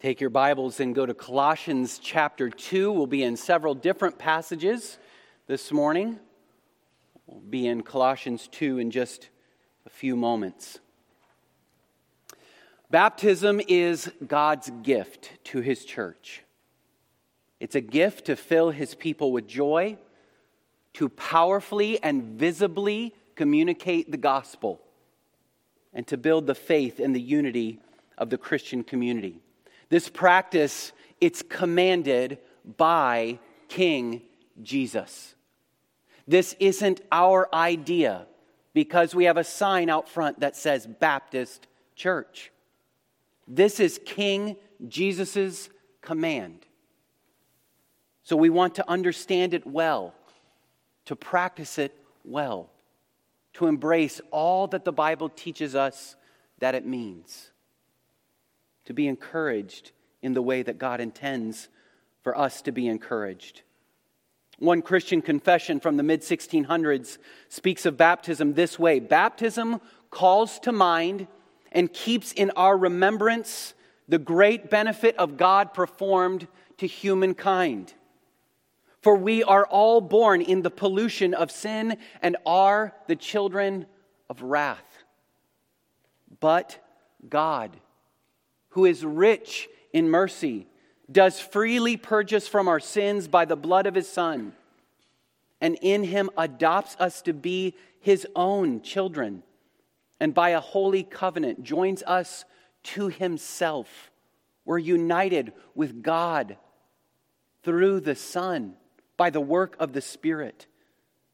Take your Bibles and go to Colossians chapter 2. We'll be in several different passages this morning. We'll be in Colossians 2 in just a few moments. Baptism is God's gift to his church. It's a gift to fill his people with joy, to powerfully and visibly communicate the gospel, and to build the faith and the unity of the Christian community. This practice, it's commanded by King Jesus. This isn't our idea because we have a sign out front that says Baptist Church. This is King Jesus' command. So we want to understand it well, to practice it well, to embrace all that the Bible teaches us that it means to be encouraged in the way that God intends for us to be encouraged. One Christian confession from the mid 1600s speaks of baptism this way Baptism calls to mind and keeps in our remembrance the great benefit of God performed to humankind. For we are all born in the pollution of sin and are the children of wrath. But God, who is rich in mercy, does freely purge us from our sins by the blood of his Son, and in him adopts us to be his own children, and by a holy covenant joins us to himself. We're united with God through the Son by the work of the Spirit,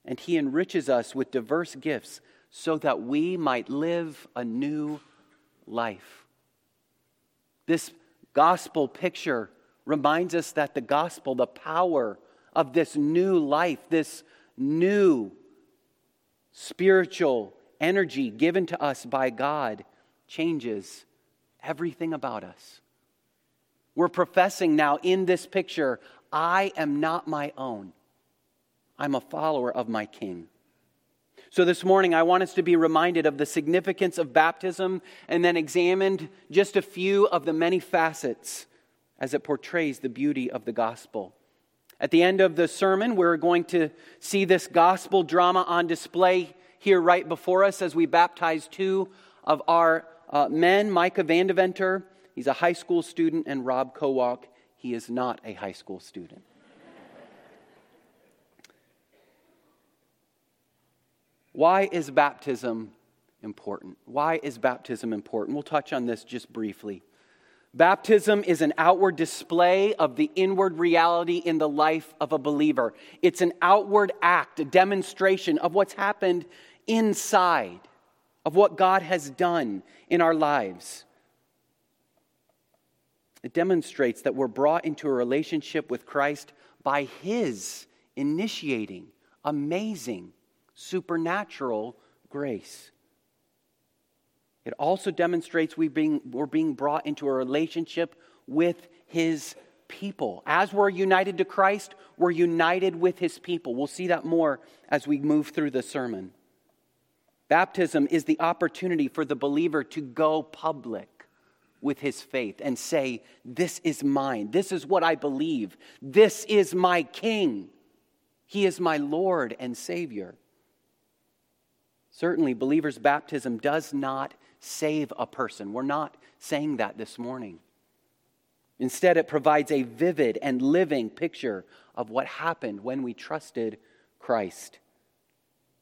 and he enriches us with diverse gifts so that we might live a new life. This gospel picture reminds us that the gospel, the power of this new life, this new spiritual energy given to us by God, changes everything about us. We're professing now in this picture I am not my own, I'm a follower of my King. So, this morning, I want us to be reminded of the significance of baptism and then examined just a few of the many facets as it portrays the beauty of the gospel. At the end of the sermon, we're going to see this gospel drama on display here right before us as we baptize two of our uh, men Micah Vandeventer, he's a high school student, and Rob Kowalk, he is not a high school student. Why is baptism important? Why is baptism important? We'll touch on this just briefly. Baptism is an outward display of the inward reality in the life of a believer. It's an outward act, a demonstration of what's happened inside, of what God has done in our lives. It demonstrates that we're brought into a relationship with Christ by His initiating amazing supernatural grace. It also demonstrates we being, we're being brought into a relationship with His people. As we're united to Christ, we're united with His people. We'll see that more as we move through the sermon. Baptism is the opportunity for the believer to go public with his faith and say, This is mine. This is what I believe. This is my King. He is my Lord and Savior. Certainly, believers' baptism does not save a person. We're not saying that this morning. Instead, it provides a vivid and living picture of what happened when we trusted Christ.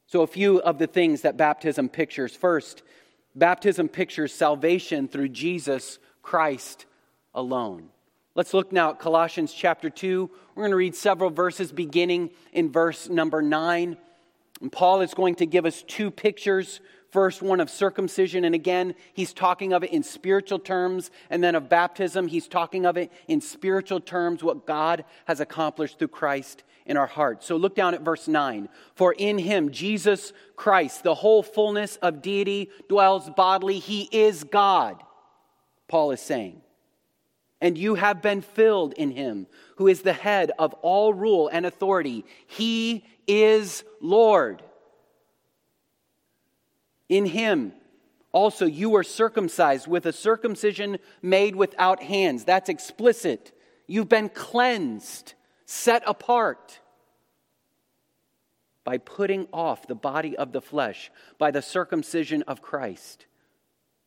So, a few of the things that baptism pictures. First, baptism pictures salvation through Jesus Christ alone. Let's look now at Colossians chapter 2. We're going to read several verses beginning in verse number 9 and Paul is going to give us two pictures. First, one of circumcision, and again, he's talking of it in spiritual terms, and then of baptism, he's talking of it in spiritual terms, what God has accomplished through Christ in our hearts. So look down at verse 9. For in him, Jesus Christ, the whole fullness of deity dwells bodily. He is God, Paul is saying. And you have been filled in him, who is the head of all rule and authority. He is Lord. In him, Also, you were circumcised with a circumcision made without hands. That's explicit. You've been cleansed, set apart by putting off the body of the flesh by the circumcision of Christ.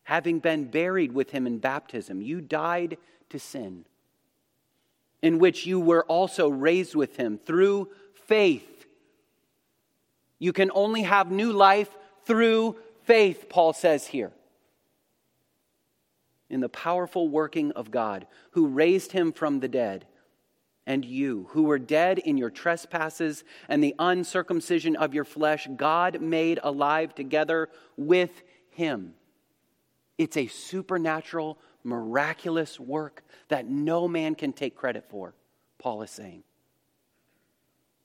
Having been buried with him in baptism, you died to sin, in which you were also raised with him through faith. You can only have new life through faith, Paul says here. In the powerful working of God, who raised him from the dead, and you, who were dead in your trespasses and the uncircumcision of your flesh, God made alive together with him. It's a supernatural, miraculous work that no man can take credit for, Paul is saying.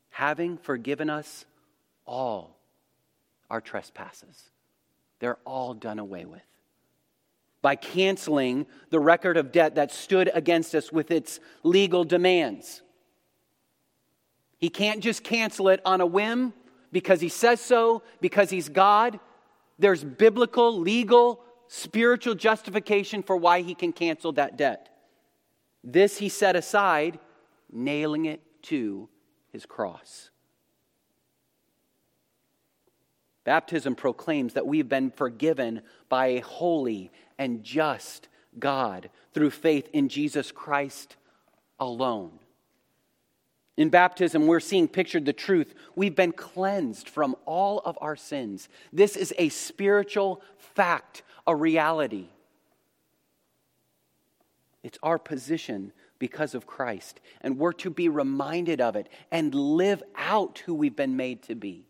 Having forgiven us all our trespasses they're all done away with. By canceling the record of debt that stood against us with its legal demands. He can't just cancel it on a whim because he says so, because he's God. There's biblical, legal, spiritual justification for why he can cancel that debt. This he set aside, nailing it to his cross. Baptism proclaims that we've been forgiven by a holy and just God through faith in Jesus Christ alone. In baptism, we're seeing pictured the truth. We've been cleansed from all of our sins. This is a spiritual fact, a reality. It's our position because of Christ, and we're to be reminded of it and live out who we've been made to be.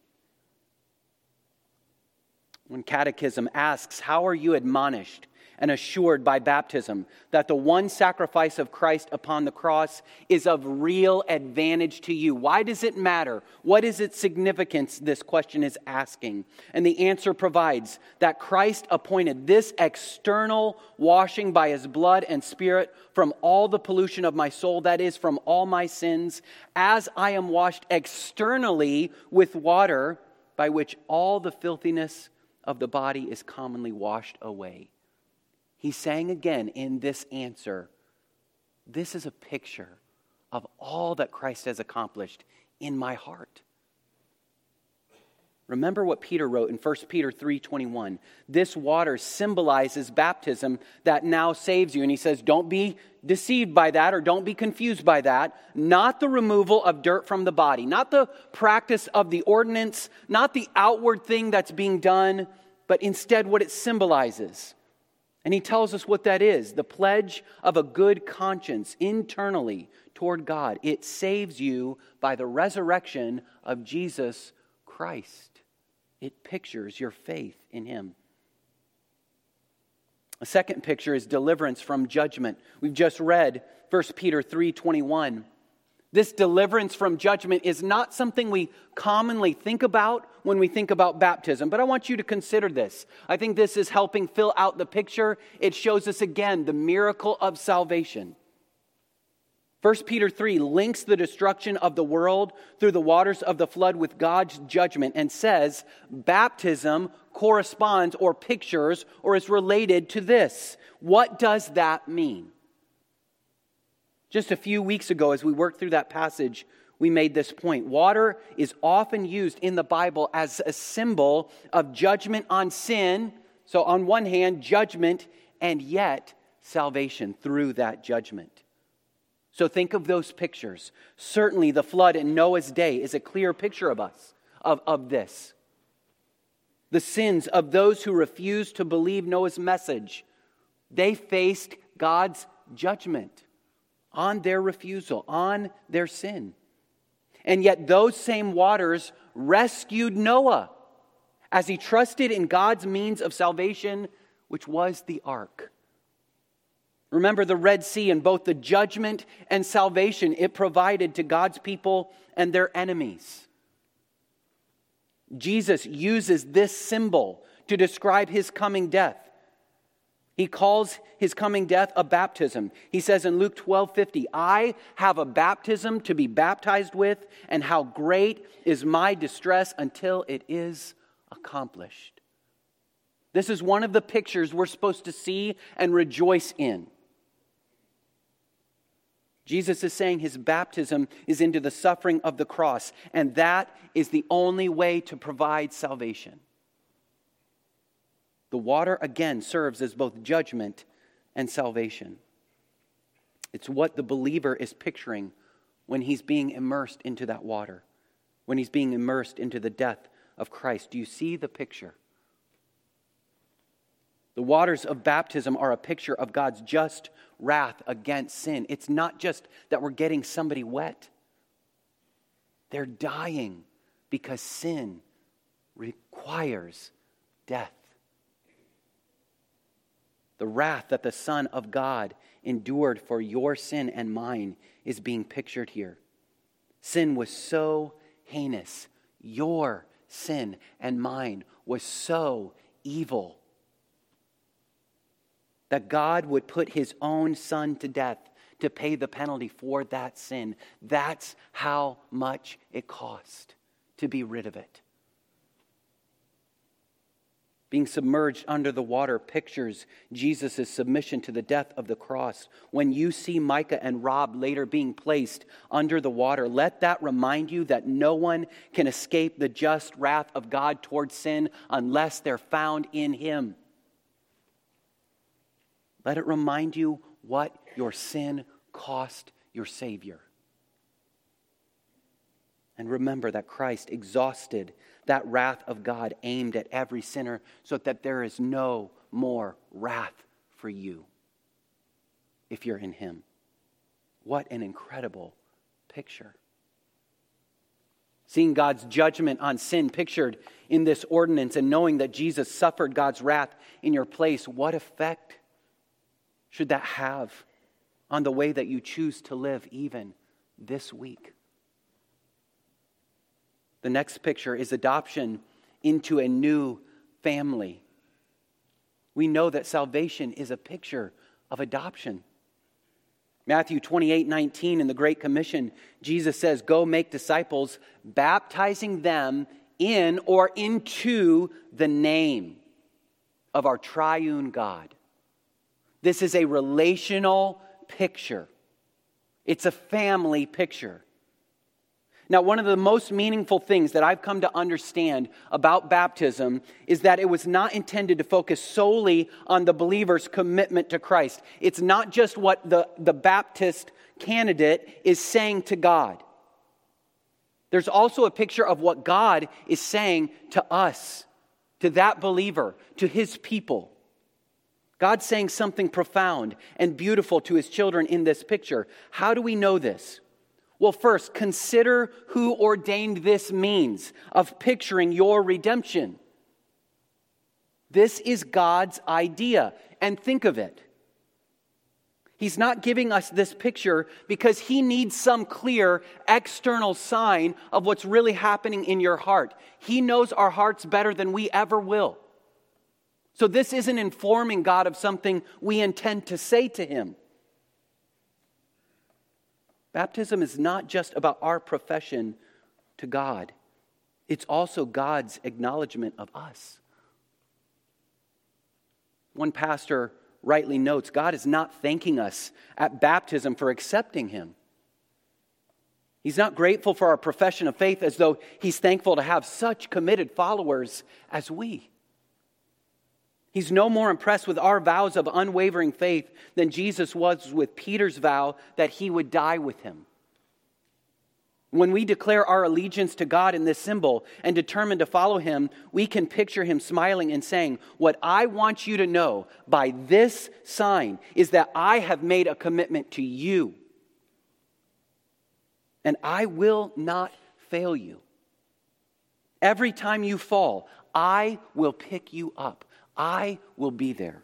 When Catechism asks, How are you admonished and assured by baptism that the one sacrifice of Christ upon the cross is of real advantage to you? Why does it matter? What is its significance? This question is asking. And the answer provides that Christ appointed this external washing by his blood and spirit from all the pollution of my soul, that is, from all my sins, as I am washed externally with water by which all the filthiness of the body is commonly washed away. He's saying again in this answer, this is a picture of all that Christ has accomplished in my heart. Remember what Peter wrote in 1 Peter 3:21. This water symbolizes baptism that now saves you and he says don't be deceived by that or don't be confused by that, not the removal of dirt from the body, not the practice of the ordinance, not the outward thing that's being done, but instead what it symbolizes. And he tells us what that is the pledge of a good conscience internally toward God. It saves you by the resurrection of Jesus Christ. It pictures your faith in Him. A second picture is deliverance from judgment. We've just read 1 Peter 3:21. This deliverance from judgment is not something we commonly think about when we think about baptism, but I want you to consider this. I think this is helping fill out the picture. It shows us again the miracle of salvation. 1 Peter 3 links the destruction of the world through the waters of the flood with God's judgment and says baptism corresponds or pictures or is related to this. What does that mean? Just a few weeks ago, as we worked through that passage, we made this point. Water is often used in the Bible as a symbol of judgment on sin. So, on one hand, judgment, and yet salvation through that judgment. So think of those pictures. Certainly, the flood in Noah's day is a clear picture of us, of, of this. The sins of those who refused to believe Noah's message, they faced God's judgment on their refusal, on their sin. And yet, those same waters rescued Noah as he trusted in God's means of salvation, which was the ark. Remember the Red Sea and both the judgment and salvation it provided to God's people and their enemies. Jesus uses this symbol to describe his coming death. He calls his coming death a baptism. He says in Luke 12 50, I have a baptism to be baptized with, and how great is my distress until it is accomplished. This is one of the pictures we're supposed to see and rejoice in. Jesus is saying his baptism is into the suffering of the cross, and that is the only way to provide salvation. The water, again, serves as both judgment and salvation. It's what the believer is picturing when he's being immersed into that water, when he's being immersed into the death of Christ. Do you see the picture? The waters of baptism are a picture of God's just wrath against sin. It's not just that we're getting somebody wet, they're dying because sin requires death. The wrath that the Son of God endured for your sin and mine is being pictured here. Sin was so heinous. Your sin and mine was so evil that God would put his own son to death to pay the penalty for that sin. That's how much it cost to be rid of it. Being submerged under the water pictures Jesus' submission to the death of the cross. When you see Micah and Rob later being placed under the water, let that remind you that no one can escape the just wrath of God towards sin unless they're found in Him. Let it remind you what your sin cost your Savior. And remember that Christ exhausted that wrath of God aimed at every sinner so that there is no more wrath for you if you're in Him. What an incredible picture. Seeing God's judgment on sin pictured in this ordinance and knowing that Jesus suffered God's wrath in your place, what effect should that have on the way that you choose to live even this week? The next picture is adoption into a new family. We know that salvation is a picture of adoption. Matthew 28 19 in the Great Commission, Jesus says, Go make disciples, baptizing them in or into the name of our triune God. This is a relational picture, it's a family picture. Now, one of the most meaningful things that I've come to understand about baptism is that it was not intended to focus solely on the believer's commitment to Christ. It's not just what the, the Baptist candidate is saying to God. There's also a picture of what God is saying to us, to that believer, to his people. God's saying something profound and beautiful to his children in this picture. How do we know this? Well, first, consider who ordained this means of picturing your redemption. This is God's idea, and think of it. He's not giving us this picture because he needs some clear external sign of what's really happening in your heart. He knows our hearts better than we ever will. So, this isn't informing God of something we intend to say to Him. Baptism is not just about our profession to God, it's also God's acknowledgement of us. One pastor rightly notes God is not thanking us at baptism for accepting Him. He's not grateful for our profession of faith as though He's thankful to have such committed followers as we. He's no more impressed with our vows of unwavering faith than Jesus was with Peter's vow that he would die with him. When we declare our allegiance to God in this symbol and determine to follow him, we can picture him smiling and saying, What I want you to know by this sign is that I have made a commitment to you, and I will not fail you. Every time you fall, I will pick you up. I will be there.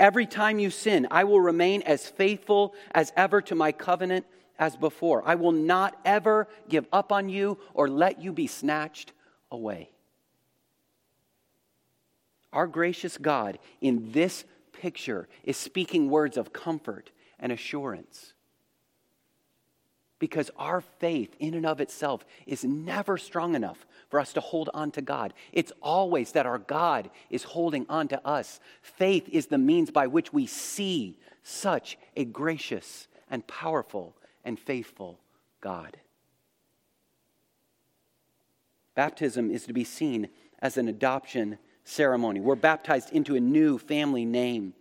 Every time you sin, I will remain as faithful as ever to my covenant as before. I will not ever give up on you or let you be snatched away. Our gracious God in this picture is speaking words of comfort and assurance. because our faith, in and of itself, is never strong enough for us to hold on to God. It's always that our God is holding on to us. Faith is the means by which we see such a gracious and powerful and faithful God. Baptism is to be seen as an adoption ceremony. We're baptized into a new family name.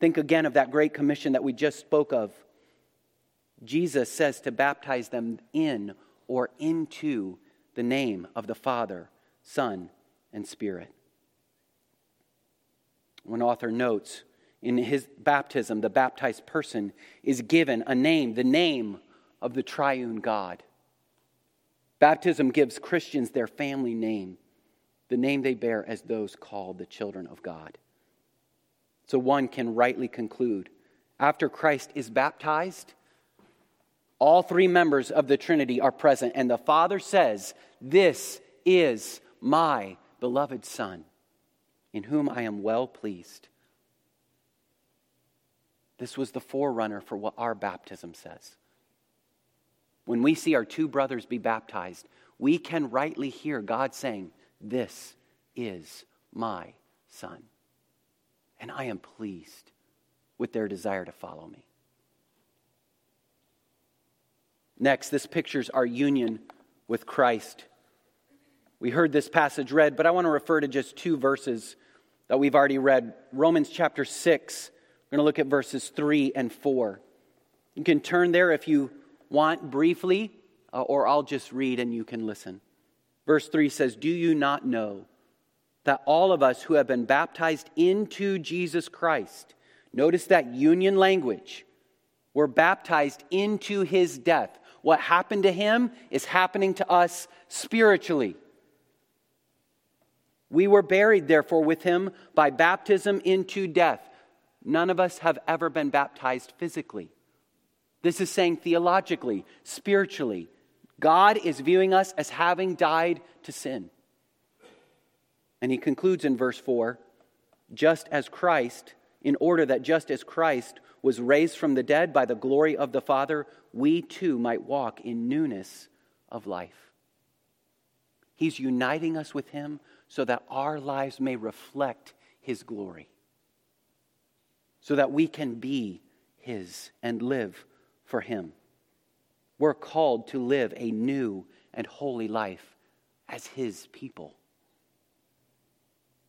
Think again of that great commission that we just spoke of. Jesus says to baptize them in or into the name of the Father, Son, and Spirit. One author notes in his baptism, the baptized person is given a name, the name of the triune God. Baptism gives Christians their family name, the name they bear as those called the children of God. So one can rightly conclude after Christ is baptized, all three members of the Trinity are present, and the Father says, This is my beloved Son, in whom I am well pleased. This was the forerunner for what our baptism says. When we see our two brothers be baptized, we can rightly hear God saying, This is my Son. And I am pleased with their desire to follow me. Next, this pictures our union with Christ. We heard this passage read, but I want to refer to just two verses that we've already read. Romans chapter 6, we're going to look at verses 3 and 4. You can turn there if you want briefly, uh, or I'll just read and you can listen. Verse 3 says, Do you not know that all of us who have been baptized into Jesus Christ, notice that union language, were baptized into his death? What happened to him is happening to us spiritually. We were buried, therefore, with him by baptism into death. None of us have ever been baptized physically. This is saying theologically, spiritually. God is viewing us as having died to sin. And he concludes in verse 4 just as Christ, in order that just as Christ was raised from the dead by the glory of the Father, we too might walk in newness of life. He's uniting us with Him so that our lives may reflect His glory, so that we can be His and live for Him. We're called to live a new and holy life as His people.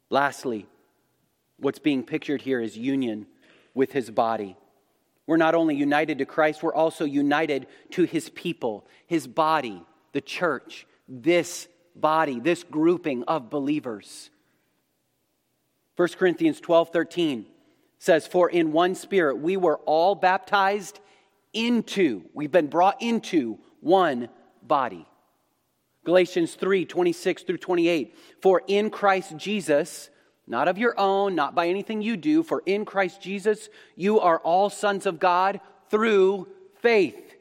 Lastly, what's being pictured here is union with His body. We're not only united to Christ, we're also united to his people, his body, the church, this body, this grouping of believers. 1 Corinthians 12 13 says, For in one spirit we were all baptized into, we've been brought into one body. Galatians 3 26 through 28. For in Christ Jesus, not of your own, not by anything you do, for in Christ Jesus you are all sons of God through faith.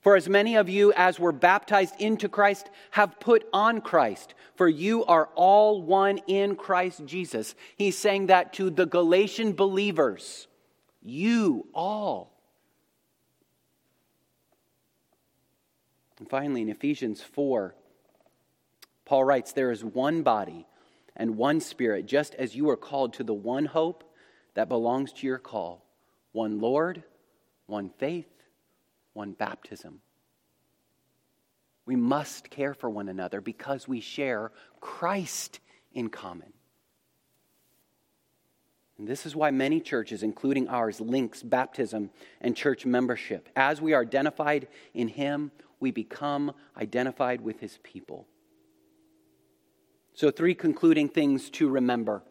For as many of you as were baptized into Christ have put on Christ, for you are all one in Christ Jesus. He's saying that to the Galatian believers. You all. And finally, in Ephesians 4, Paul writes, There is one body and one Spirit, just as you are called to the one hope that belongs to your call one Lord, one faith, one baptism. We must care for one another because we share Christ in common. And this is why many churches, including ours, links baptism and church membership. As we are identified in Him, we become identified with His people. So, three concluding things to remember.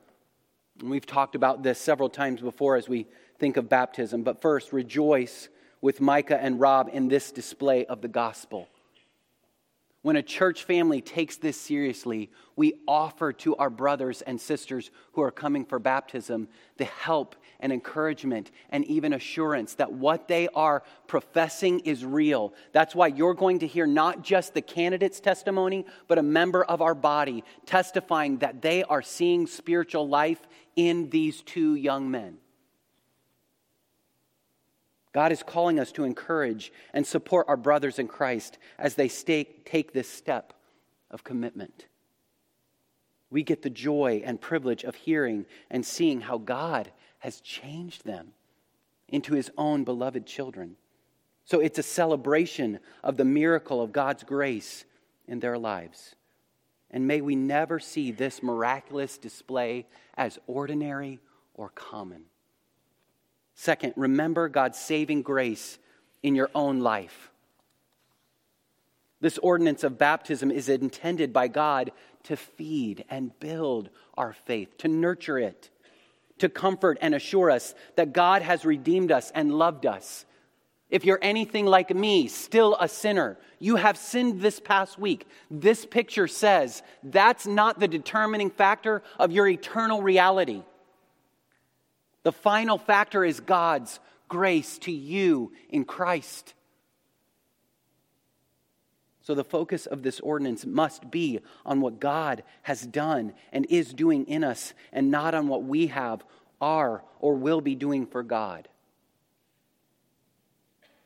And we've talked about this several times before as we think of baptism. But first, rejoice with Micah and Rob in this display of the gospel. When a church family takes this seriously, we offer to our brothers and sisters who are coming for baptism the help and encouragement and even assurance that what they are professing is real. That's why you're going to hear not just the candidate's testimony, but a member of our body testifying that they are seeing spiritual life in these two young men. God is calling us to encourage and support our brothers in Christ as they take this step of commitment. We get the joy and privilege of hearing and seeing how God has changed them into his own beloved children. So it's a celebration of the miracle of God's grace in their lives. And may we never see this miraculous display as ordinary or common. Second, remember God's saving grace in your own life. This ordinance of baptism is intended by God to feed and build our faith, to nurture it, to comfort and assure us that God has redeemed us and loved us. If you're anything like me, still a sinner, you have sinned this past week. This picture says that's not the determining factor of your eternal reality. The final factor is God's grace to you in Christ. So, the focus of this ordinance must be on what God has done and is doing in us, and not on what we have, are, or will be doing for God.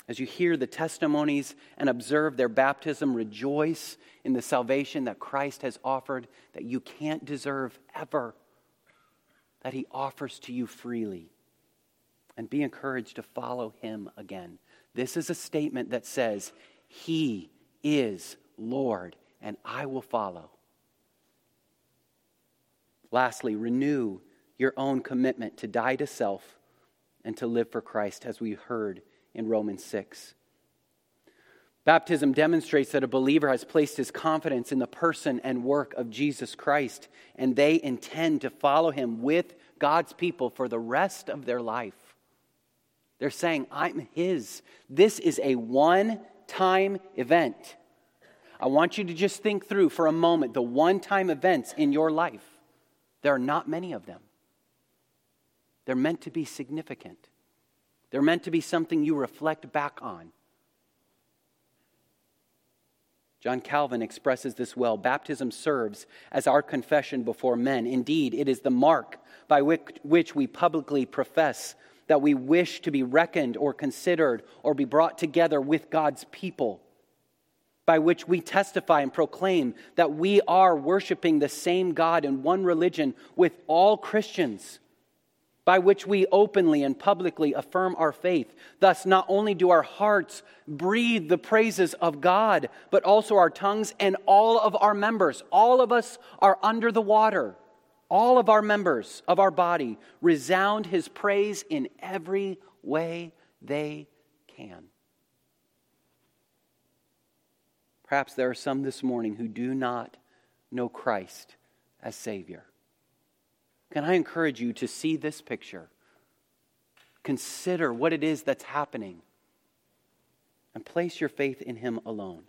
As you hear the testimonies and observe their baptism, rejoice in the salvation that Christ has offered that you can't deserve ever that he offers to you freely. And be encouraged to follow him again. This is a statement that says, He is Lord, and I will follow. Lastly, renew your own commitment to die to self and to live for Christ, as we heard in Romans 6. Baptism demonstrates that a believer has placed his confidence in the person and work of Jesus Christ, and they intend to follow him with God's people for the rest of their life. They're saying, I'm his. This is a one time event. I want you to just think through for a moment the one time events in your life. There are not many of them. They're meant to be significant, they're meant to be something you reflect back on. John Calvin expresses this well. Baptism serves as our confession before men. Indeed, it is the mark by which, we publicly profess that we wish to be reckoned or considered or be brought together with God's people, by which we testify and proclaim that we are worshiping the same God in one religion with all Christians by which we openly and publicly affirm our faith. Thus, not only do our hearts breathe the praises of God, but also our tongues and all of our members. All of us are under the water. All of our members of our body resound his praise in every way they can. Perhaps there are some this morning who do not know Christ as Savior. Can I encourage you to see this picture? Consider what it is that's happening and place your faith in Him alone.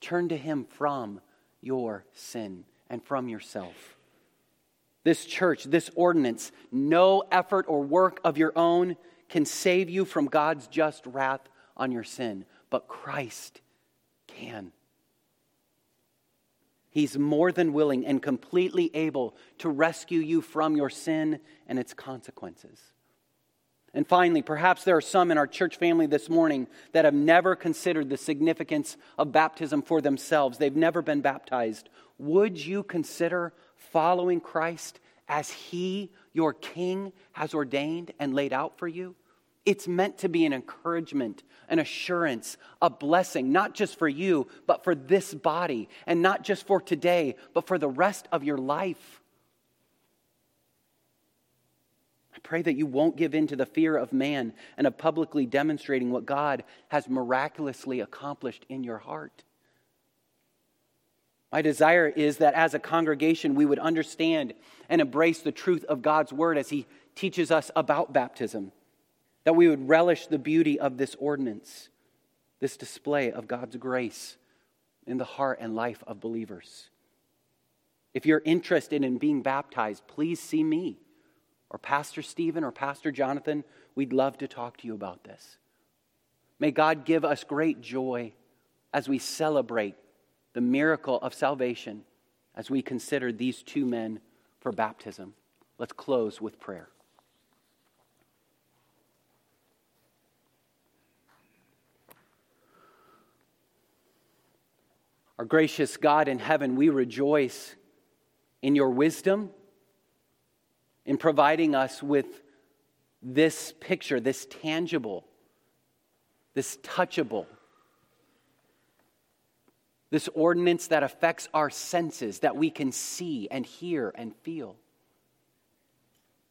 Turn to Him from your sin and from yourself. This church, this ordinance, no effort or work of your own can save you from God's just wrath on your sin, but Christ can. He's more than willing and completely able to rescue you from your sin and its consequences. And finally, perhaps there are some in our church family this morning that have never considered the significance of baptism for themselves. They've never been baptized. Would you consider following Christ as He, your King, has ordained and laid out for you? It's meant to be an encouragement, an assurance, a blessing, not just for you, but for this body, and not just for today, but for the rest of your life. I pray that you won't give in to the fear of man and of publicly demonstrating what God has miraculously accomplished in your heart. My desire is that as a congregation, we would understand and embrace the truth of God's word as He teaches us about baptism that we would relish the beauty of this ordinance, this display of God's grace in the heart and life of believers. If you're interested in being baptized, please see me or Pastor Stephen or Pastor Jonathan. We'd love to talk to you about this. May God give us great joy as we celebrate the miracle of salvation as we consider these two men for baptism. Let's close with prayer. Our gracious God in heaven, we rejoice in your wisdom in providing us with this picture, this tangible, this touchable this ordinance that affects our senses, that we can see and hear and feel.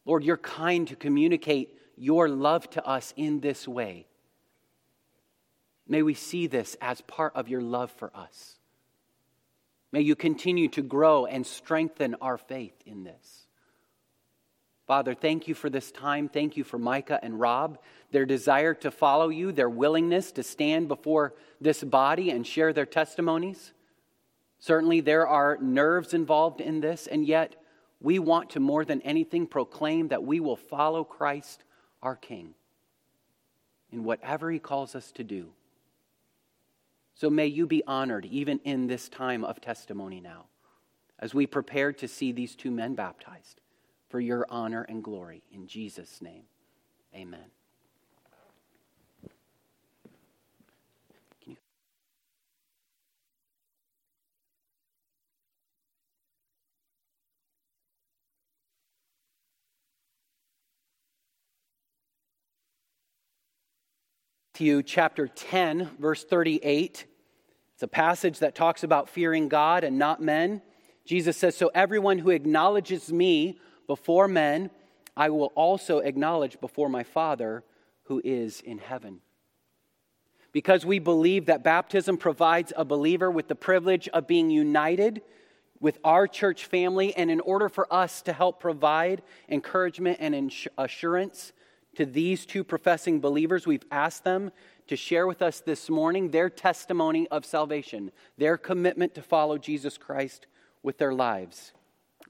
Lord, you're kind to communicate your love to us in this way. May we see this as part of your love for us. May you continue to grow and strengthen our faith in this. Father, thank you for this time. Thank you for Micah and Rob, their desire to follow you, their willingness to stand before this body and share their testimonies. Certainly, there are nerves involved in this, and yet we want to more than anything proclaim that we will follow Christ, our King, in whatever he calls us to do. So may you be honored even in this time of testimony now, as we prepare to see these two men baptized for your honor and glory. In Jesus' name, amen. Matthew chapter 10, verse 38. It's a passage that talks about fearing God and not men. Jesus says, So everyone who acknowledges me before men, I will also acknowledge before my Father who is in heaven. Because we believe that baptism provides a believer with the privilege of being united with our church family, and in order for us to help provide encouragement and assurance to these two professing believers, we've asked them to share with us this morning their testimony of salvation, their commitment to follow Jesus Christ with their lives,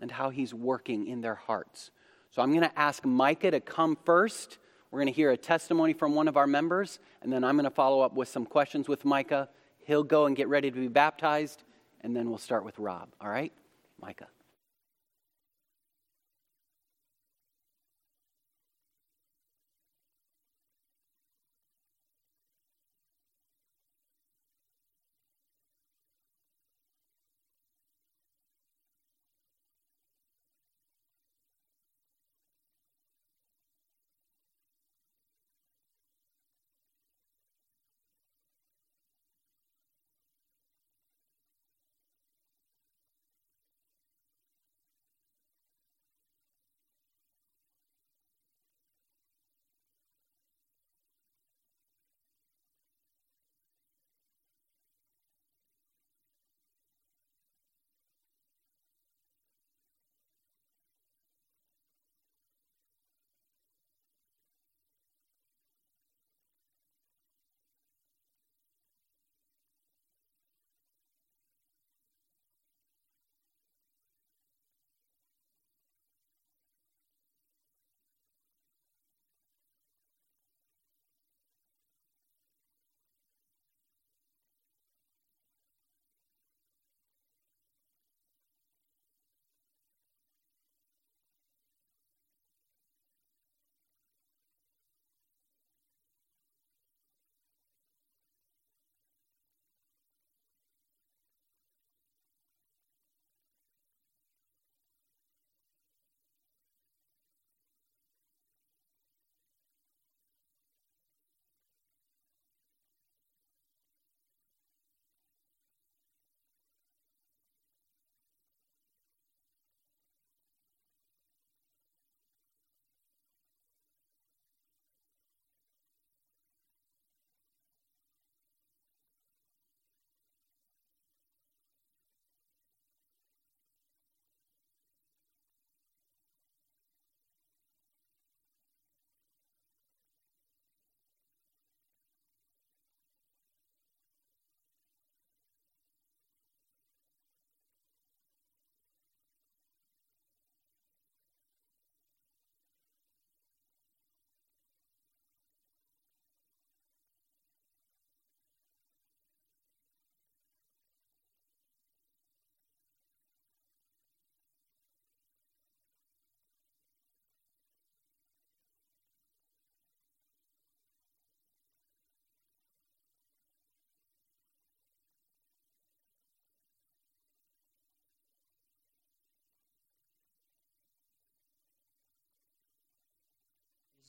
and how he's working in their hearts. So I'm going to ask Micah to come first. We're going to hear a testimony from one of our members, and then I'm going to follow up with some questions with Micah. He'll go and get ready to be baptized, and then we'll start with Rob. All right? Micah.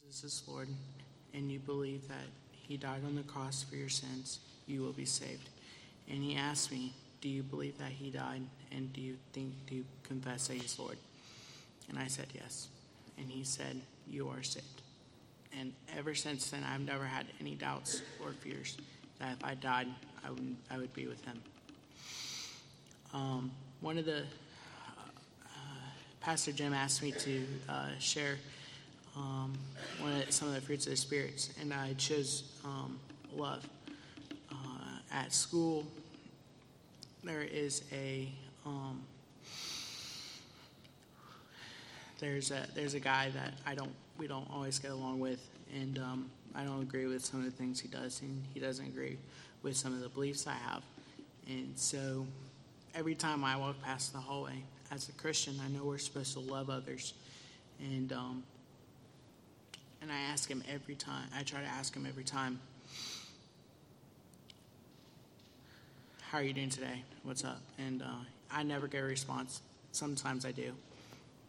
Jesus is Lord, and you believe that He died on the cross for your sins, you will be saved. And he asked me, Do you believe that He died? And do you think, do you confess that He's Lord? And I said, Yes. And he said, You are saved. And ever since then, I've never had any doubts or fears that if I died, I would, I would be with him. Um, one of the, uh, Pastor Jim asked me to uh, share um, one of, some of the fruits of the spirits, and I chose um, love. Uh, at school, there is a um, there's a there's a guy that I don't we don't always get along with, and um, I don't agree with some of the things he does, and he doesn't agree with some of the beliefs I have, and so every time I walk past the hallway as a Christian, I know we're supposed to love others, and um, and I ask him every time. I try to ask him every time. How are you doing today? What's up? And uh, I never get a response. Sometimes I do,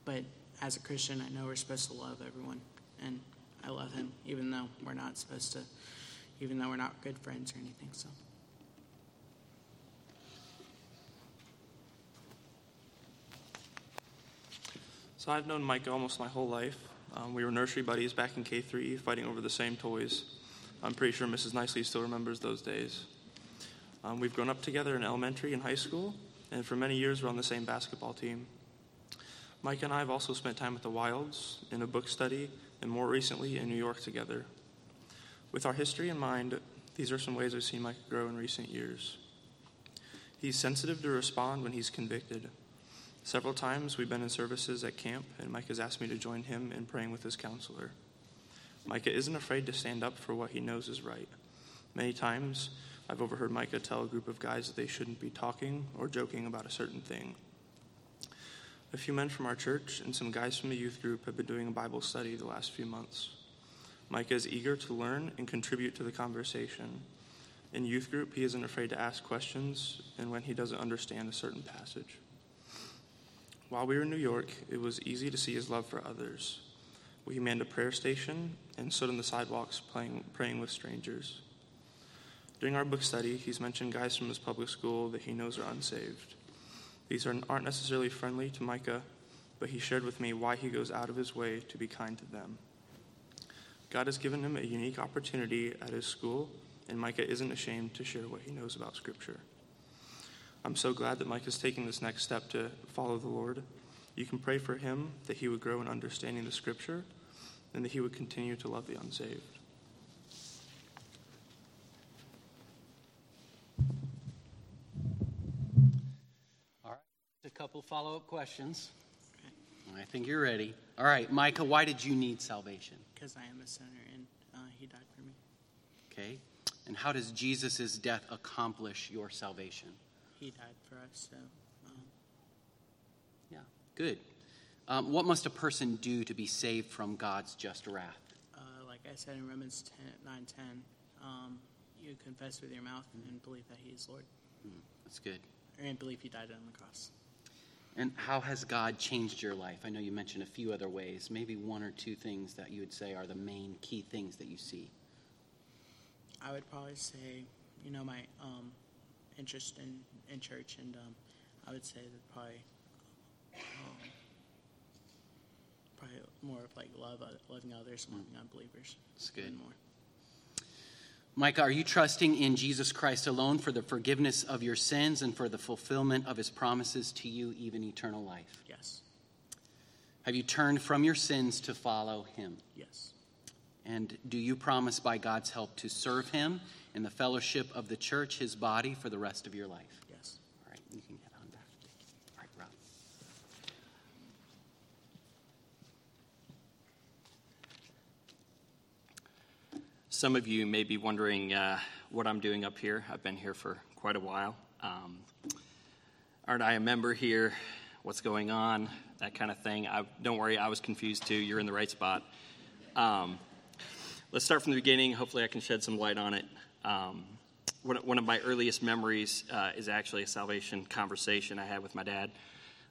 but as a Christian, I know we're supposed to love everyone, and I love him, even though we're not supposed to, even though we're not good friends or anything. So. So I've known Mike almost my whole life. Um, we were nursery buddies back in K3, fighting over the same toys. I'm pretty sure Mrs. Nicely still remembers those days. Um, we've grown up together in elementary and high school, and for many years we're on the same basketball team. Mike and I have also spent time at the Wilds, in a book study, and more recently in New York together. With our history in mind, these are some ways I've seen Mike grow in recent years. He's sensitive to respond when he's convicted. Several times we've been in services at camp, and Mike has asked me to join him in praying with his counselor. Micah isn't afraid to stand up for what he knows is right. Many times, I've overheard Micah tell a group of guys that they shouldn't be talking or joking about a certain thing. A few men from our church and some guys from the youth group have been doing a Bible study the last few months. Micah is eager to learn and contribute to the conversation. In youth group, he isn't afraid to ask questions and when he doesn't understand a certain passage. While we were in New York, it was easy to see his love for others. We manned a prayer station and stood on the sidewalks playing, praying with strangers. During our book study, he's mentioned guys from his public school that he knows are unsaved. These are, aren't necessarily friendly to Micah, but he shared with me why he goes out of his way to be kind to them. God has given him a unique opportunity at his school, and Micah isn't ashamed to share what he knows about Scripture. I'm so glad that Mike is taking this next step to follow the Lord. You can pray for him that he would grow in understanding the Scripture and that he would continue to love the unsaved. All right, a couple follow up questions. I think you're ready. All right, Micah, why did you need salvation? Because I am a sinner and uh, he died for me. Okay. And how does Jesus' death accomplish your salvation? He died for us, so. Um... Yeah, good. Um, what must a person do to be saved from God's just wrath? Uh, like I said in Romans 10, 9 10, um, you confess with your mouth and believe that He is Lord. Mm, that's good. And believe He died on the cross. And how has God changed your life? I know you mentioned a few other ways. Maybe one or two things that you would say are the main key things that you see. I would probably say, you know, my um, interest in, in church, and um, I would say that probably um, probably more of like love, uh, loving others, mm. loving unbelievers. That's good. More. Micah, are you trusting in Jesus Christ alone for the forgiveness of your sins and for the fulfillment of his promises to you, even eternal life? Yes. Have you turned from your sins to follow him? Yes. And do you promise by God's help to serve him in the fellowship of the church, his body, for the rest of your life? Yes. All right, you can get on back. All right, Rob. Some of you may be wondering uh, what I'm doing up here. I've been here for quite a while. Um, aren't I a member here? What's going on? That kind of thing. I, don't worry, I was confused too. You're in the right spot. Um, let's start from the beginning. Hopefully, I can shed some light on it. Um, one, one, of my earliest memories uh, is actually a salvation conversation I had with my dad.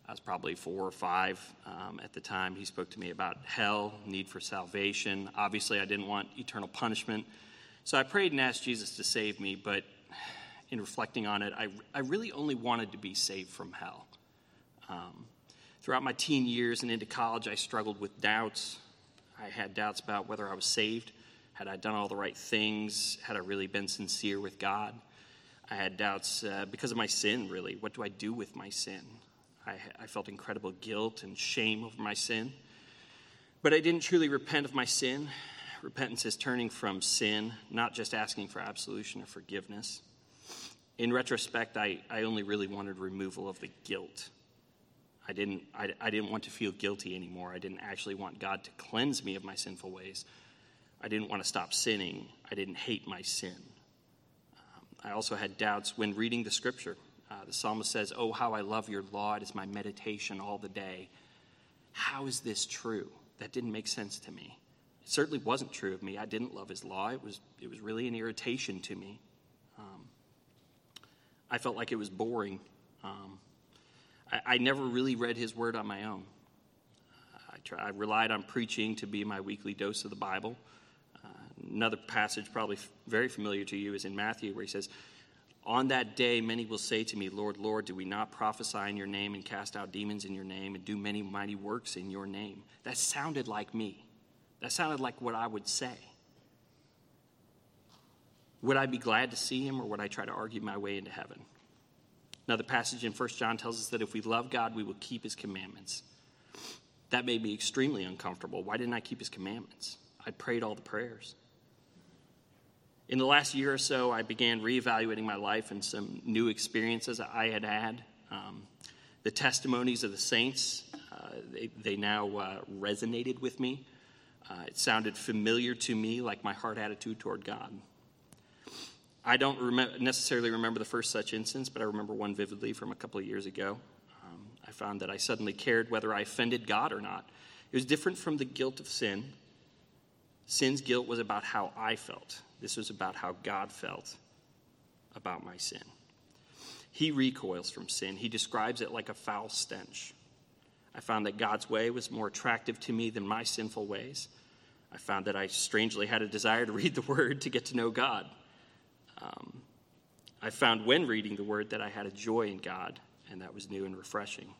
I was probably four or five um, at the time. He spoke to me about hell, need for salvation. Obviously, I didn't want eternal punishment. So I prayed and asked Jesus to save me, but in reflecting on it, I, I really only wanted to be saved from hell. Um, throughout my teen years and into college, I struggled with doubts. I had doubts about whether I was saved. Had I done all the right things? Had I really been sincere with God? I had doubts uh, because of my sin, really. What do I do with my sin? I, I felt incredible guilt and shame over my sin. But I didn't truly repent of my sin. Repentance is turning from sin, not just asking for absolution or forgiveness. In retrospect, I, I only really wanted removal of the guilt. I didn't, I, I didn't want to feel guilty anymore. I didn't actually want God to cleanse me of my sinful ways. I didn't want to stop sinning. I didn't hate my sin. Um, I also had doubts when reading the scripture. Uh, the psalmist says, Oh, how I love your law. It is my meditation all the day. How is this true? That didn't make sense to me. It certainly wasn't true of me. I didn't love his law. It was, it was really an irritation to me. Um, I felt like it was boring. Um, I, I, never really read his word on my own. I, try, I relied on preaching to be my weekly dose of the Bible. Uh, another passage, probably f- very familiar to you, is in Matthew, where he says, on that day, many will say to me, Lord, Lord, do we not prophesy in your name and cast out demons in your name and do many mighty works in your name? That sounded like me. That sounded like what I would say. Would I be glad to see him or would I try to argue my way into heaven? Another passage in 1 John tells us that if we love God, we will keep his commandments. That made me extremely uncomfortable. Why didn't I keep his commandments? I prayed all the prayers. In the last year or so, I began reevaluating my life and some new experiences I had had. Um, the testimonies of the saints, uh, they, they, now uh, resonated with me. Uh, it sounded familiar to me, like my heart attitude toward God. I don't rem- necessarily remember the first such instance, but I remember one vividly from a couple of years ago. Um, I found that I suddenly cared whether I offended God or not. It was different from the guilt of sin. Sin's guilt was about how I felt. This was about how God felt about my sin. He recoils from sin, he describes it like a foul stench. I found that God's way was more attractive to me than my sinful ways. I found that I strangely had a desire to read the Word to get to know God. Um, I found when reading the Word that I had a joy in God, and that was new and refreshing.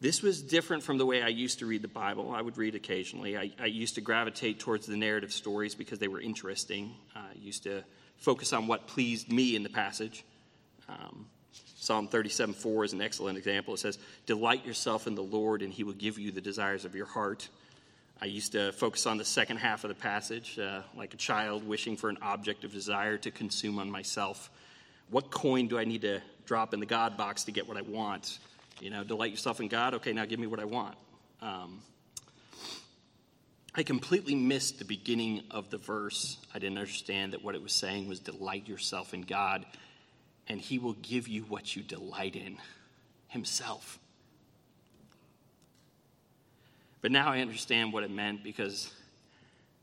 This was different from the way I used to read the Bible. I would read occasionally. I, I used to gravitate towards the narrative stories because they were interesting. Uh, I used to focus on what pleased me in the passage. Um, Psalm 37 4 is an excellent example. It says, Delight yourself in the Lord, and he will give you the desires of your heart. I used to focus on the second half of the passage, uh, like a child wishing for an object of desire to consume on myself. What coin do I need to drop in the God box to get what I want? You know, delight yourself in God. Okay, now give me what I want. Um, I completely missed the beginning of the verse. I didn't understand that what it was saying was delight yourself in God, and He will give you what you delight in Himself. But now I understand what it meant because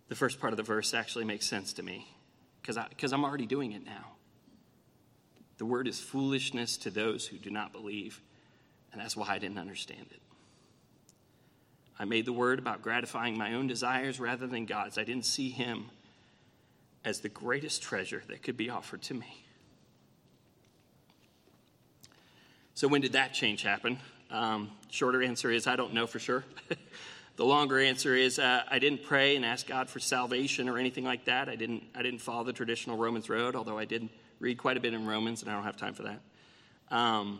the first part of the verse actually makes sense to me because I'm already doing it now. The word is foolishness to those who do not believe. And that's why I didn't understand it. I made the word about gratifying my own desires rather than God's. I didn't see Him as the greatest treasure that could be offered to me. So, when did that change happen? Um, shorter answer is I don't know for sure. the longer answer is uh, I didn't pray and ask God for salvation or anything like that. I didn't, I didn't follow the traditional Romans road, although I did read quite a bit in Romans, and I don't have time for that. Um,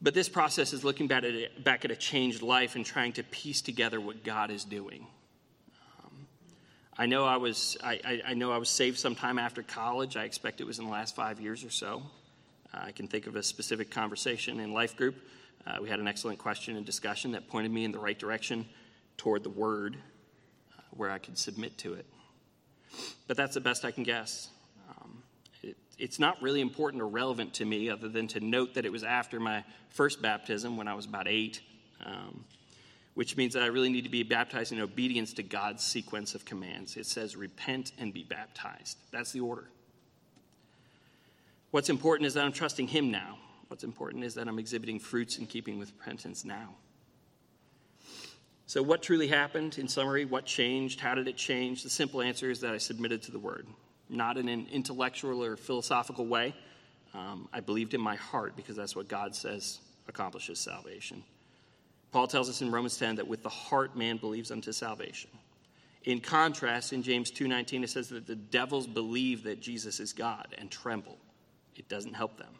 but this process is looking back at, a, back at a changed life and trying to piece together what God is doing. Um, I know I was I, I, I, know I was saved sometime after college. I expect it was in the last five years or so. Uh, I can think of a specific conversation in life group. Uh, we had an excellent question and discussion that pointed me in the right direction toward the Word, uh, where I could submit to it. But that's the best I can guess it's not really important or relevant to me other than to note that it was after my first baptism when I was about eight, um, which means that I really need to be baptized in obedience to God's sequence of commands. It says, repent and be baptized. That's the order. What's important is that I'm trusting Him now. What's important is that I'm exhibiting fruits in keeping with repentance now. So, what truly happened? In summary, what changed? How did it change? The simple answer is that I submitted to the word, not in an intellectual or philosophical way. Um, I believed in my heart because that's what God says accomplishes salvation. Paul tells us in Romans 10 that with the heart man believes unto salvation. In contrast, in James 2:19 it says that the devils believe that Jesus is God and tremble. It doesn't help them.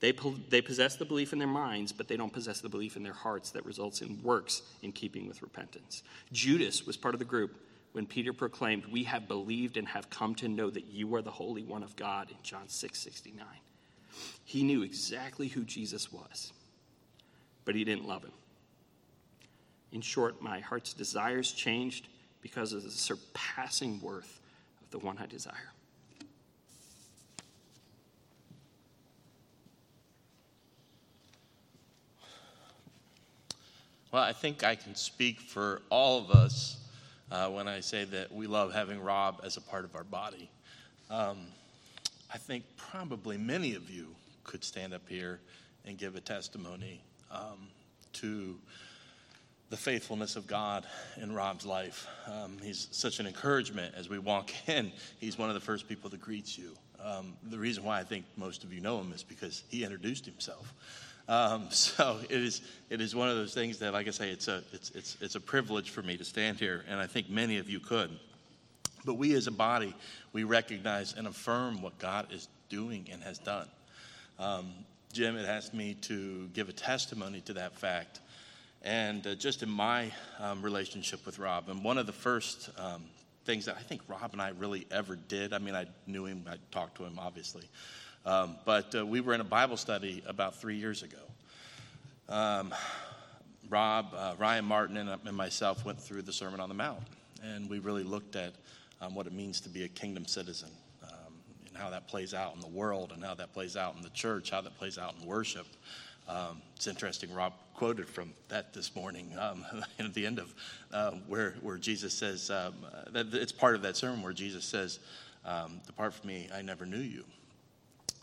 They, they possess the belief in their minds, but they don't possess the belief in their hearts that results in works in keeping with repentance. Judas was part of the group when Peter proclaimed, We have believed and have come to know that you are the Holy One of God in John 6 69. He knew exactly who Jesus was, but he didn't love him. In short, my heart's desires changed because of the surpassing worth of the one I desire. Well, I think I can speak for all of us uh, when I say that we love having Rob as a part of our body. Um, I think probably many of you could stand up here and give a testimony um, to the faithfulness of God in Rob's life. Um, he's such an encouragement as we walk in. He's one of the first people that greets you. Um, the reason why I think most of you know him is because he introduced himself. Um, so it is, it is one of those things that, like I say, it's a, it's, it's, it's a privilege for me to stand here, and I think many of you could. But we as a body, we recognize and affirm what God is doing and has done. Um, Jim had asked me to give a testimony to that fact. And uh, just in my um, relationship with Rob, and one of the first um, things that I think Rob and I really ever did, I mean, I knew him, I talked to him, obviously. Um, but uh, we were in a Bible study about three years ago. Um, Rob, uh, Ryan Martin, and, and, myself went through the Sermon on the Mount, and we really looked at um, what it means to be a kingdom citizen um, and how that plays out in the world and how that plays out in the church, how that plays out in worship. Um, it's interesting, Rob quoted from that this morning um, at the end of uh, where, where Jesus says, that it's part of that sermon where Jesus says, Depart from me, I never knew you.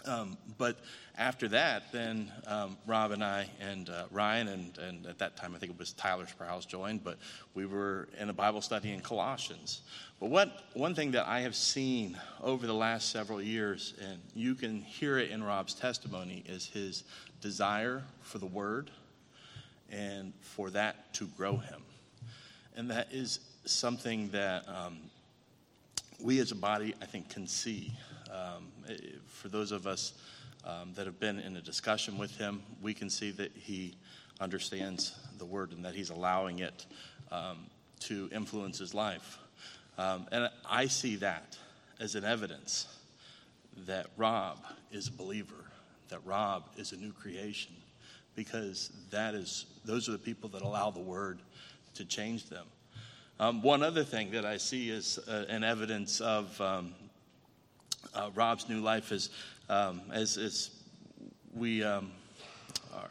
Um, but after that, then um, Rob and I and uh, Ryan, and, and at that time I think it was Tyler Sprouse joined, but we were in a Bible study in Colossians. But what, one thing that I have seen over the last several years, and you can hear it in Rob's testimony, is his desire for the Word and for that to grow him. And that is something that um, we as a body, I think, can see. Um, for those of us um, that have been in a discussion with him, we can see that he understands the word and that he's allowing it um, to influence his life. Um, and I see that as an evidence that Rob is a believer, that Rob is a new creation, because that is those are the people that allow the word to change them. Um, one other thing that I see is uh, an evidence of um, uh, Rob's new life is um, as, as we um,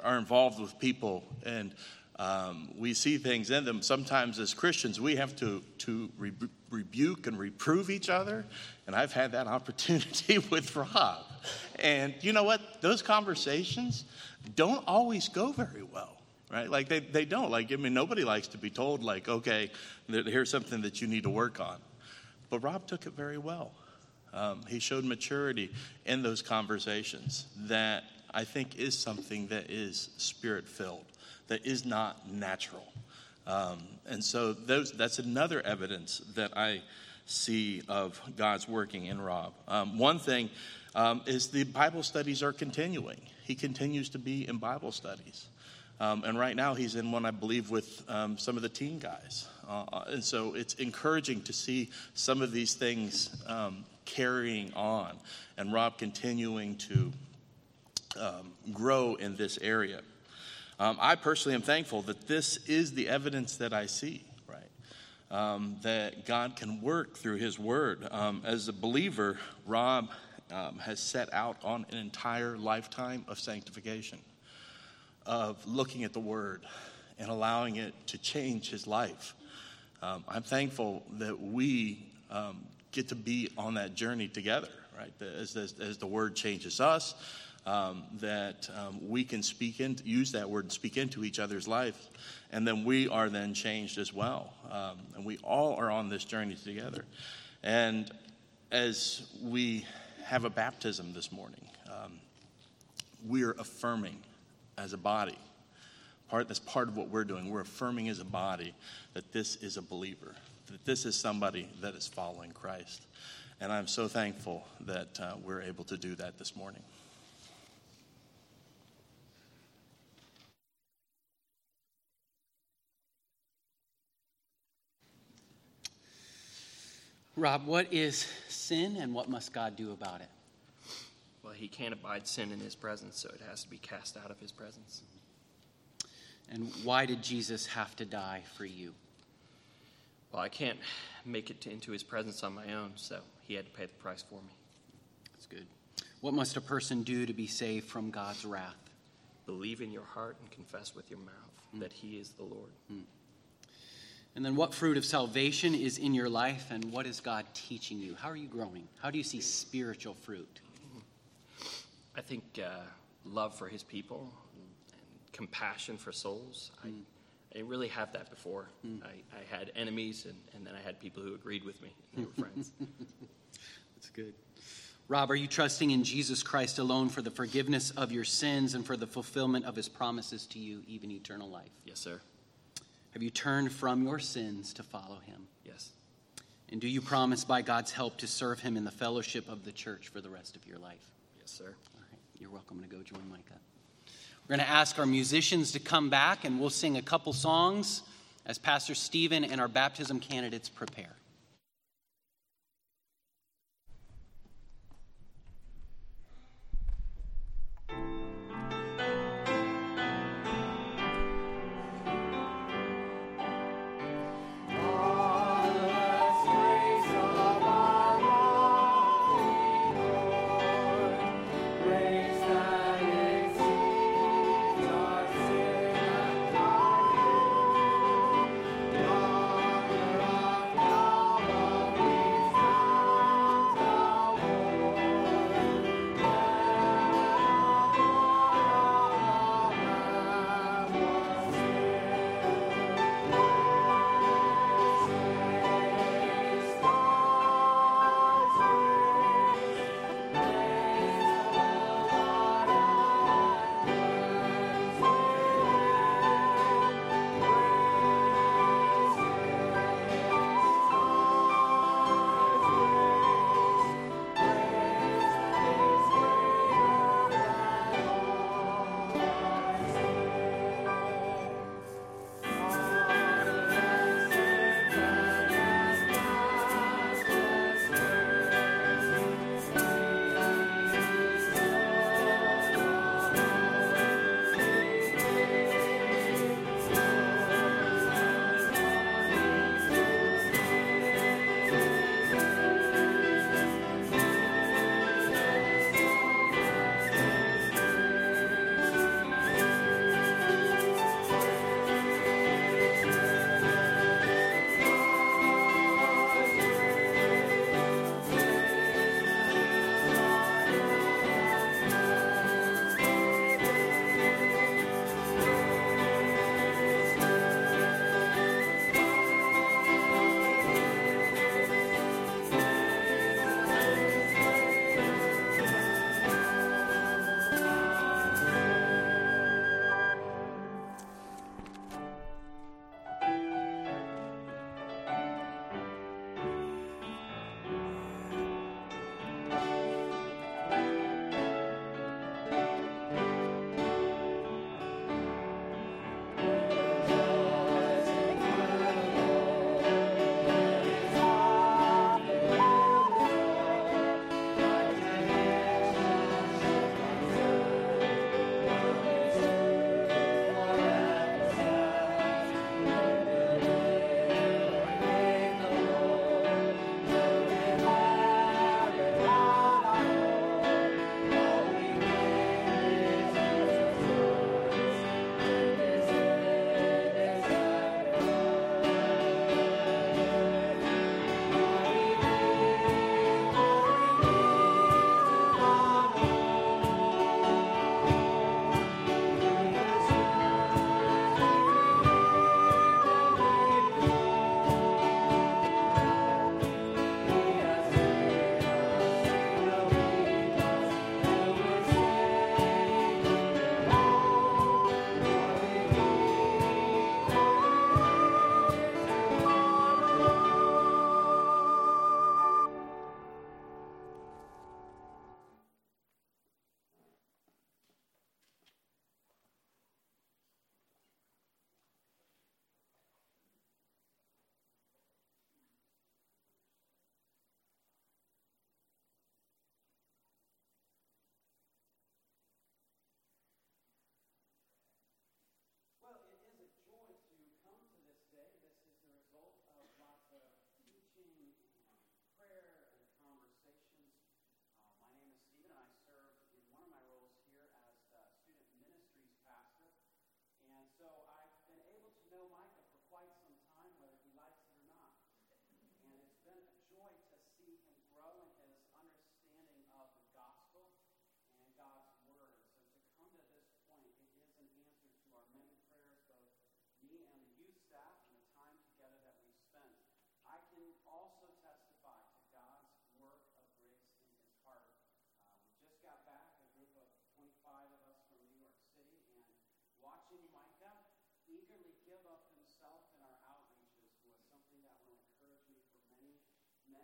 are involved with people and um, we see things in them. Sometimes, as Christians, we have to, to re- rebuke and reprove each other. And I've had that opportunity with Rob. And you know what? Those conversations don't always go very well right? Like they, they don't. Like, I mean, nobody likes to be told, like, okay, here's something that you need to work on. But Rob took it very well. Um, he showed maturity in those conversations that I think is something that is spirit filled, that is not natural. Um, and so those, that's another evidence that I see of God's working in Rob. Um, one thing um, is the Bible studies are continuing. He continues to be in Bible studies. Um, and right now he's in one, I believe, with um, some of the teen guys. Uh, uh and so it's encouraging to see some of these things um, carrying on and Rob continuing to um, grow in this area. Um, I personally am thankful that this is the evidence that I see, right? Um, that God can work through His Word. Um, as a believer, Rob um, has set out on an entire lifetime of sanctification, of looking at the Word and allowing it to change his life. Um, I'm thankful that we get to be on that journey together, right? As, as, as the word changes us, um, that um, we can speak in, use that word and speak into each other's life, and then we are then changed as well. Um, and we all are on this journey together. And as we have a baptism this morning, um, we're affirming as a body. Part, that's part of what we're doing. We're affirming as a body that this is a believer, that this is somebody that is following Christ. And I'm so thankful that uh, we're able to do that this morning. Rob, what is sin and what must God do about it? Well, he can't abide sin in his presence, so it has to be cast out of his presence. And why did Jesus have to die for you? Well, I can't make it to, into his presence on my own, so he had to pay the price for me. That's good. What must a person do to be saved from God's wrath? Believe in your heart and confess with your mouth mm. that he is the Lord. Mm. And then, what fruit of salvation is in your life, and what is God teaching you? How are you growing? How do you see spiritual fruit? I think uh, love for his people and compassion for souls. Mm. I, I, didn't really have that before. Mm. I, I, had enemies, and, and, then I had people who agreed with me. They were friends. That's good. Rob, are you trusting in Jesus Christ alone for the forgiveness of your sins and for the fulfillment of his promises to you, even eternal life? Yes, sir. Have you turned from your sins to follow him? Yes. And do you promise by God's help to serve him in the fellowship of the church for the rest of your life? Yes, sir. All right. You're welcome to go join Micah. We're going to ask our musicians to come back and we'll sing a couple songs as Pastor Stephen and our baptism candidates prepare. So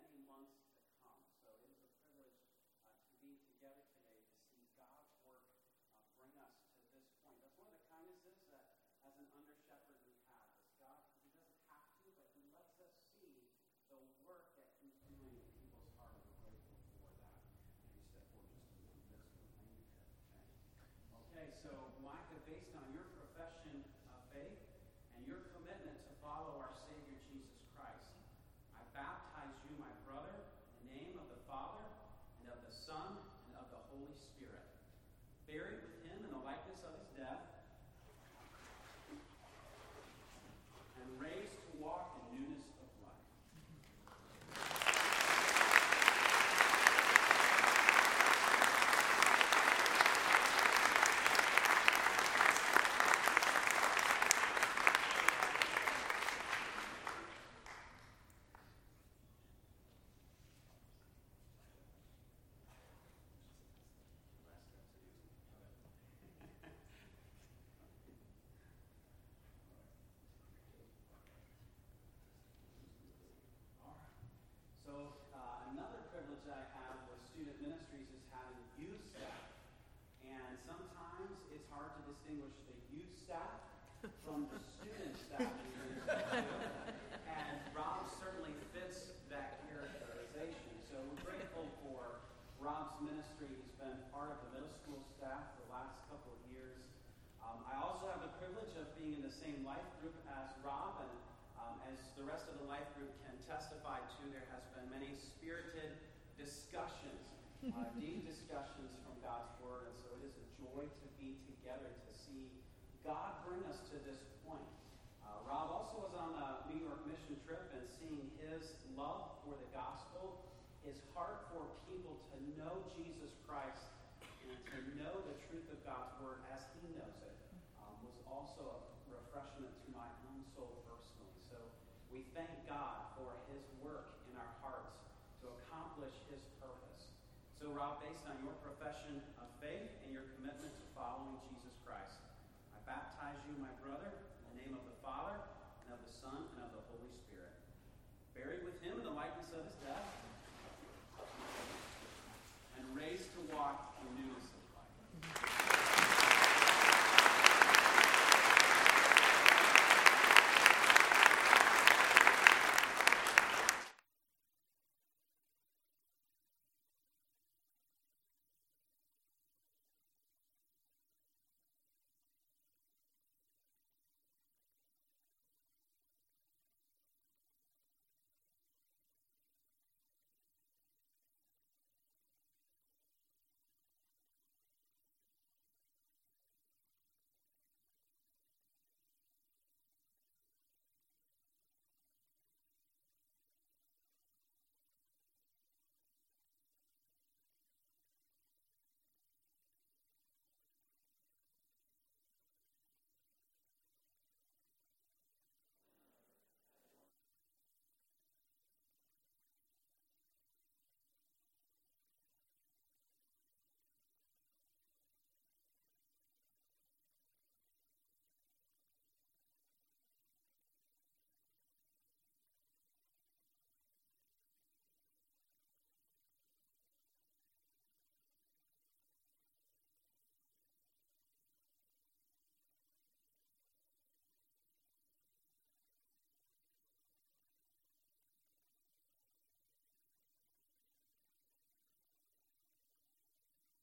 many months to come. So it is a privilege uh, to be together today to see God's work uh, bring us to this point. That's one of the kindnesses that, as an under shepherd, we have. Is God, He doesn't have to, but He lets us see the work that He's doing in people's hearts. We're grateful for that. Maybe step forward just a bit. Okay, so Micah, based on your profession of faith and your commitment to follow our Savior Jesus Christ, I baptize you, my brother, in the name of the Father and of the Son and of the Holy Spirit, buried with him in the likeness of his death, and raised to walk in newness of life. All right. So uh, another privilege that I have with student ministries is having youth staff. And sometimes it's hard to distinguish the youth staff from the student staff. and Rob certainly fits that characterization. So we're grateful for Rob's ministry. He's been part of the middle school staff for the last couple of years. Um, I also have the privilege of being in the same life group as Rob, and um, as the rest of the life group can testify to, there has been many spirited discussions, uh, deep discussions from God's Word, and so it is a joy to be together God bring us to this point. Uh, Rob also was on a New York mission trip and seeing his love for the gospel, his heart for people to know Jesus Christ and to know the truth of God's Word as he knows it um, was also a refreshment to my own soul personally. So we thank God for his work in our hearts to accomplish his purpose. So, Rob, based on your profession of faith